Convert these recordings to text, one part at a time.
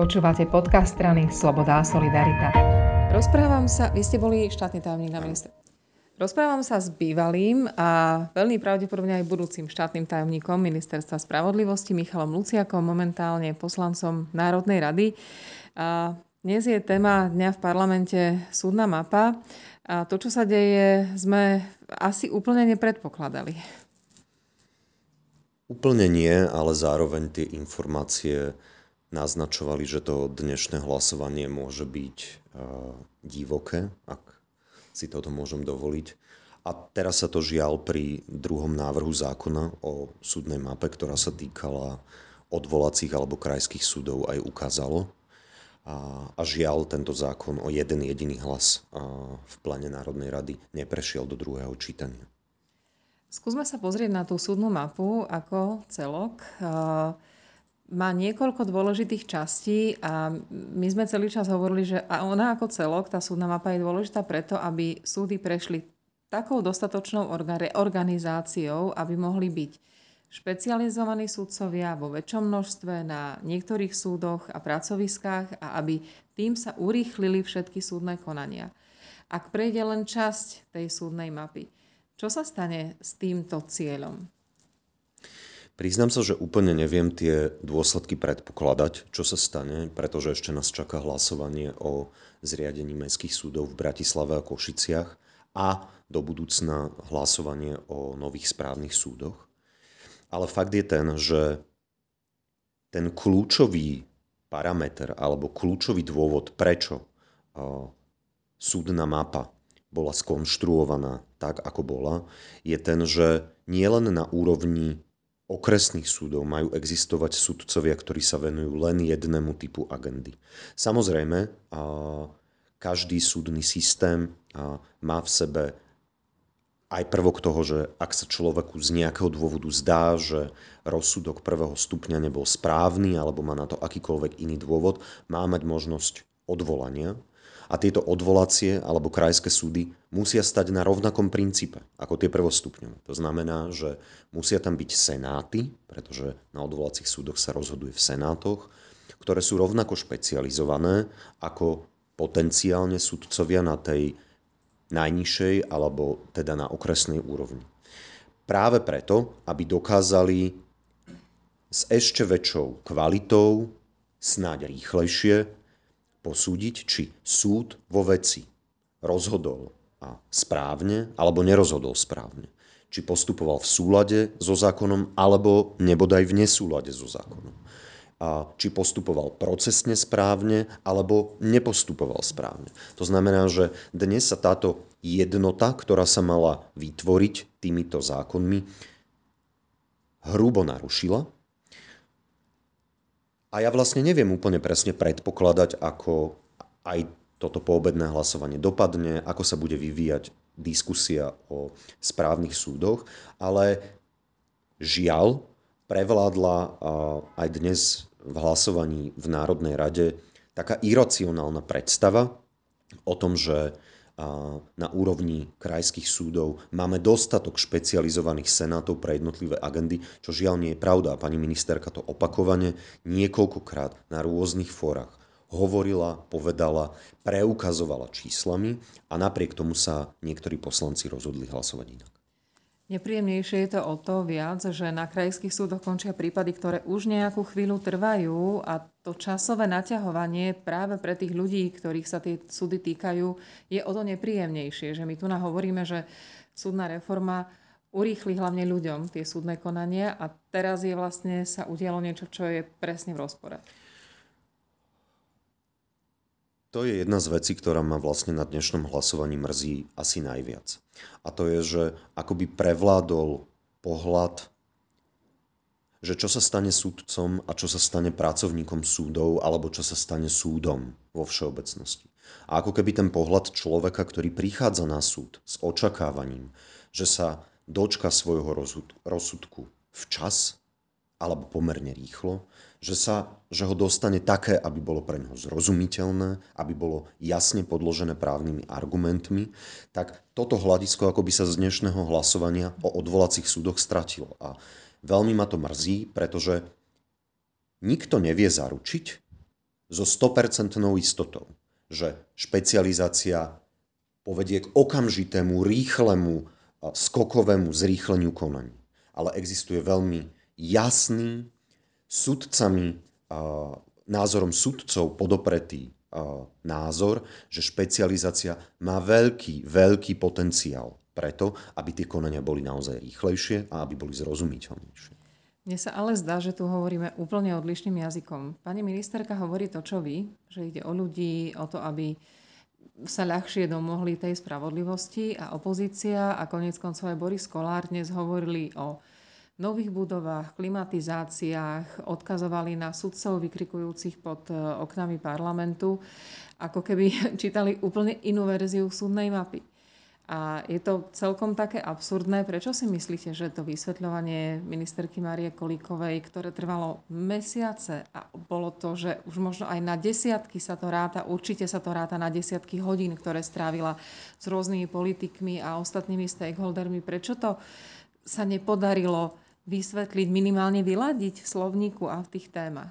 Počúvate podcast strany Sloboda a Solidarita. Rozprávam sa, vy ste boli štátny tajomník na minister. Rozprávam sa s bývalým a veľmi pravdepodobne aj budúcim štátnym tajomníkom Ministerstva spravodlivosti Michalom Luciakom, momentálne poslancom Národnej rady. A dnes je téma dňa v parlamente súdna mapa. A to, čo sa deje, sme asi úplne nepredpokladali. Úplne nie, ale zároveň tie informácie naznačovali, že to dnešné hlasovanie môže byť uh, divoké, ak si toto môžem dovoliť. A teraz sa to žiaľ pri druhom návrhu zákona o súdnej mape, ktorá sa týkala odvolacích alebo krajských súdov, aj ukázalo. A, a žiaľ, tento zákon o jeden jediný hlas uh, v plane Národnej rady neprešiel do druhého čítania. Skúsme sa pozrieť na tú súdnu mapu ako celok. Má niekoľko dôležitých častí a my sme celý čas hovorili, že ona ako celok, tá súdna mapa je dôležitá preto, aby súdy prešli takou dostatočnou organizáciou, aby mohli byť špecializovaní súdcovia vo väčšom množstve na niektorých súdoch a pracoviskách a aby tým sa urýchlili všetky súdne konania. Ak prejde len časť tej súdnej mapy, čo sa stane s týmto cieľom? Priznám sa, že úplne neviem tie dôsledky predpokladať, čo sa stane, pretože ešte nás čaká hlasovanie o zriadení mestských súdov v Bratislave a Košiciach a do budúcna hlasovanie o nových správnych súdoch. Ale fakt je ten, že ten kľúčový parameter alebo kľúčový dôvod, prečo súdna mapa bola skonštruovaná tak, ako bola, je ten, že nielen na úrovni okresných súdov majú existovať sudcovia, ktorí sa venujú len jednému typu agendy. Samozrejme, každý súdny systém má v sebe aj prvok toho, že ak sa človeku z nejakého dôvodu zdá, že rozsudok prvého stupňa nebol správny alebo má na to akýkoľvek iný dôvod, má mať možnosť odvolania a tieto odvolacie alebo krajské súdy musia stať na rovnakom princípe ako tie prvostupňové. To znamená, že musia tam byť senáty, pretože na odvolacích súdoch sa rozhoduje v senátoch, ktoré sú rovnako špecializované ako potenciálne súdcovia na tej najnižšej alebo teda na okresnej úrovni. Práve preto, aby dokázali s ešte väčšou kvalitou, snáď rýchlejšie posúdiť, či súd vo veci rozhodol a správne alebo nerozhodol správne. Či postupoval v súlade so zákonom alebo nebodaj v nesúlade so zákonom. A či postupoval procesne správne alebo nepostupoval správne. To znamená, že dnes sa táto jednota, ktorá sa mala vytvoriť týmito zákonmi, hrubo narušila a ja vlastne neviem úplne presne predpokladať, ako aj toto poobedné hlasovanie dopadne, ako sa bude vyvíjať diskusia o správnych súdoch, ale žiaľ prevládla aj dnes v hlasovaní v Národnej rade taká iracionálna predstava o tom, že na úrovni krajských súdov máme dostatok špecializovaných senátov pre jednotlivé agendy, čo žiaľ nie je pravda. Pani ministerka to opakovane niekoľkokrát na rôznych fórach hovorila, povedala, preukazovala číslami a napriek tomu sa niektorí poslanci rozhodli hlasovať inak. Nepríjemnejšie je to o to viac, že na krajských súdoch končia prípady, ktoré už nejakú chvíľu trvajú a to časové naťahovanie práve pre tých ľudí, ktorých sa tie súdy týkajú, je o to nepríjemnejšie. Že my tu hovoríme, že súdna reforma urýchli hlavne ľuďom tie súdne konania a teraz je vlastne sa udialo niečo, čo je presne v rozpore. To je jedna z vecí, ktorá ma vlastne na dnešnom hlasovaní mrzí asi najviac. A to je, že akoby prevládol pohľad, že čo sa stane súdcom a čo sa stane pracovníkom súdov, alebo čo sa stane súdom vo všeobecnosti. A ako keby ten pohľad človeka, ktorý prichádza na súd s očakávaním, že sa dočka svojho rozsudku včas alebo pomerne rýchlo, že, sa, že ho dostane také, aby bolo pre neho zrozumiteľné, aby bolo jasne podložené právnymi argumentmi, tak toto hľadisko ako by sa z dnešného hlasovania o odvolacích súdoch stratilo. A veľmi ma to mrzí, pretože nikto nevie zaručiť, so 100% istotou, že špecializácia povedie k okamžitému, rýchlemu, skokovému zrýchleniu konaní. Ale existuje veľmi jasný, sudcami, názorom sudcov podopretý názor, že špecializácia má veľký, veľký potenciál preto, aby tie konania boli naozaj rýchlejšie a aby boli zrozumiteľnejšie. Mne sa ale zdá, že tu hovoríme úplne odlišným jazykom. Pani ministerka hovorí to, čo vy, že ide o ľudí, o to, aby sa ľahšie domohli tej spravodlivosti a opozícia a konec koncov aj Boris Kolár dnes hovorili o nových budovách, klimatizáciách, odkazovali na sudcov vykrikujúcich pod e, oknami parlamentu, ako keby čítali úplne inú verziu súdnej mapy. A je to celkom také absurdné. Prečo si myslíte, že to vysvetľovanie ministerky Marie Kolíkovej, ktoré trvalo mesiace a bolo to, že už možno aj na desiatky sa to ráta, určite sa to ráta na desiatky hodín, ktoré strávila s rôznymi politikmi a ostatnými stakeholdermi, prečo to sa nepodarilo vysvetliť, minimálne vyladiť v slovníku a v tých témach?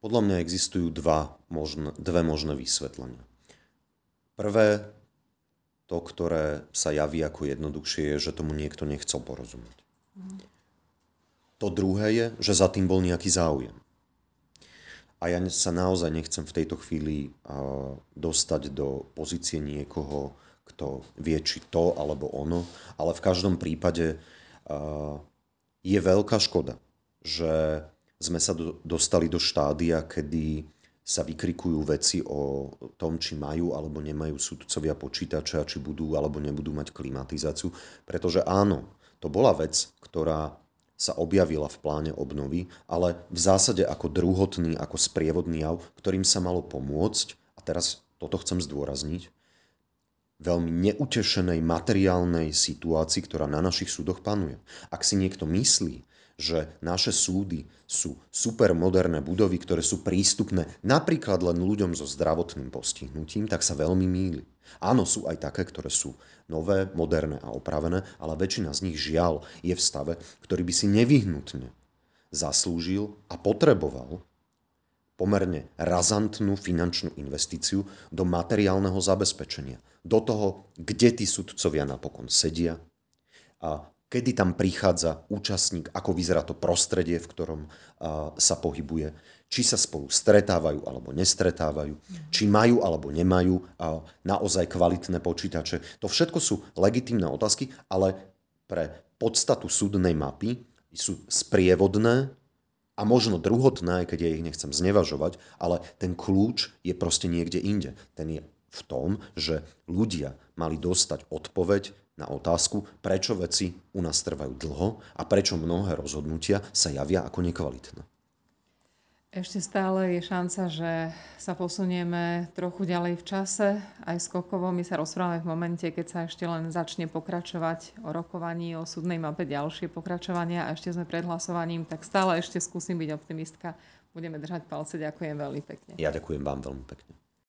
Podľa mňa existujú dva možné, dve možné vysvetlenia. Prvé to, ktoré sa javí ako jednoduchšie, je, že tomu niekto nechcel porozumieť. Mm. To druhé je, že za tým bol nejaký záujem. A ja sa naozaj nechcem v tejto chvíli uh, dostať do pozície niekoho, kto vie, či to alebo ono, ale v každom prípade je veľká škoda, že sme sa do, dostali do štádia, kedy sa vykrikujú veci o tom, či majú alebo nemajú sudcovia počítače a či budú alebo nebudú mať klimatizáciu. Pretože áno, to bola vec, ktorá sa objavila v pláne obnovy, ale v zásade ako druhotný, ako sprievodný jav, ktorým sa malo pomôcť, a teraz toto chcem zdôrazniť, veľmi neutešenej materiálnej situácii, ktorá na našich súdoch panuje. Ak si niekto myslí, že naše súdy sú supermoderné budovy, ktoré sú prístupné napríklad len ľuďom so zdravotným postihnutím, tak sa veľmi míli. Áno, sú aj také, ktoré sú nové, moderné a opravené, ale väčšina z nich žiaľ je v stave, ktorý by si nevyhnutne zaslúžil a potreboval pomerne razantnú finančnú investíciu do materiálneho zabezpečenia. Do toho, kde tí sudcovia napokon sedia a kedy tam prichádza účastník, ako vyzerá to prostredie, v ktorom sa pohybuje, či sa spolu stretávajú alebo nestretávajú, či majú alebo nemajú naozaj kvalitné počítače. To všetko sú legitimné otázky, ale pre podstatu súdnej mapy sú sprievodné a možno druhotné, aj keď ja ich nechcem znevažovať, ale ten kľúč je proste niekde inde. Ten je v tom, že ľudia mali dostať odpoveď na otázku, prečo veci u nás trvajú dlho a prečo mnohé rozhodnutia sa javia ako nekvalitné. Ešte stále je šanca, že sa posunieme trochu ďalej v čase. Aj skokovo my sa rozprávame v momente, keď sa ešte len začne pokračovať o rokovaní, o súdnej mape ďalšie pokračovania a ešte sme pred hlasovaním, tak stále ešte skúsim byť optimistka. Budeme držať palce. Ďakujem veľmi pekne. Ja ďakujem vám veľmi pekne.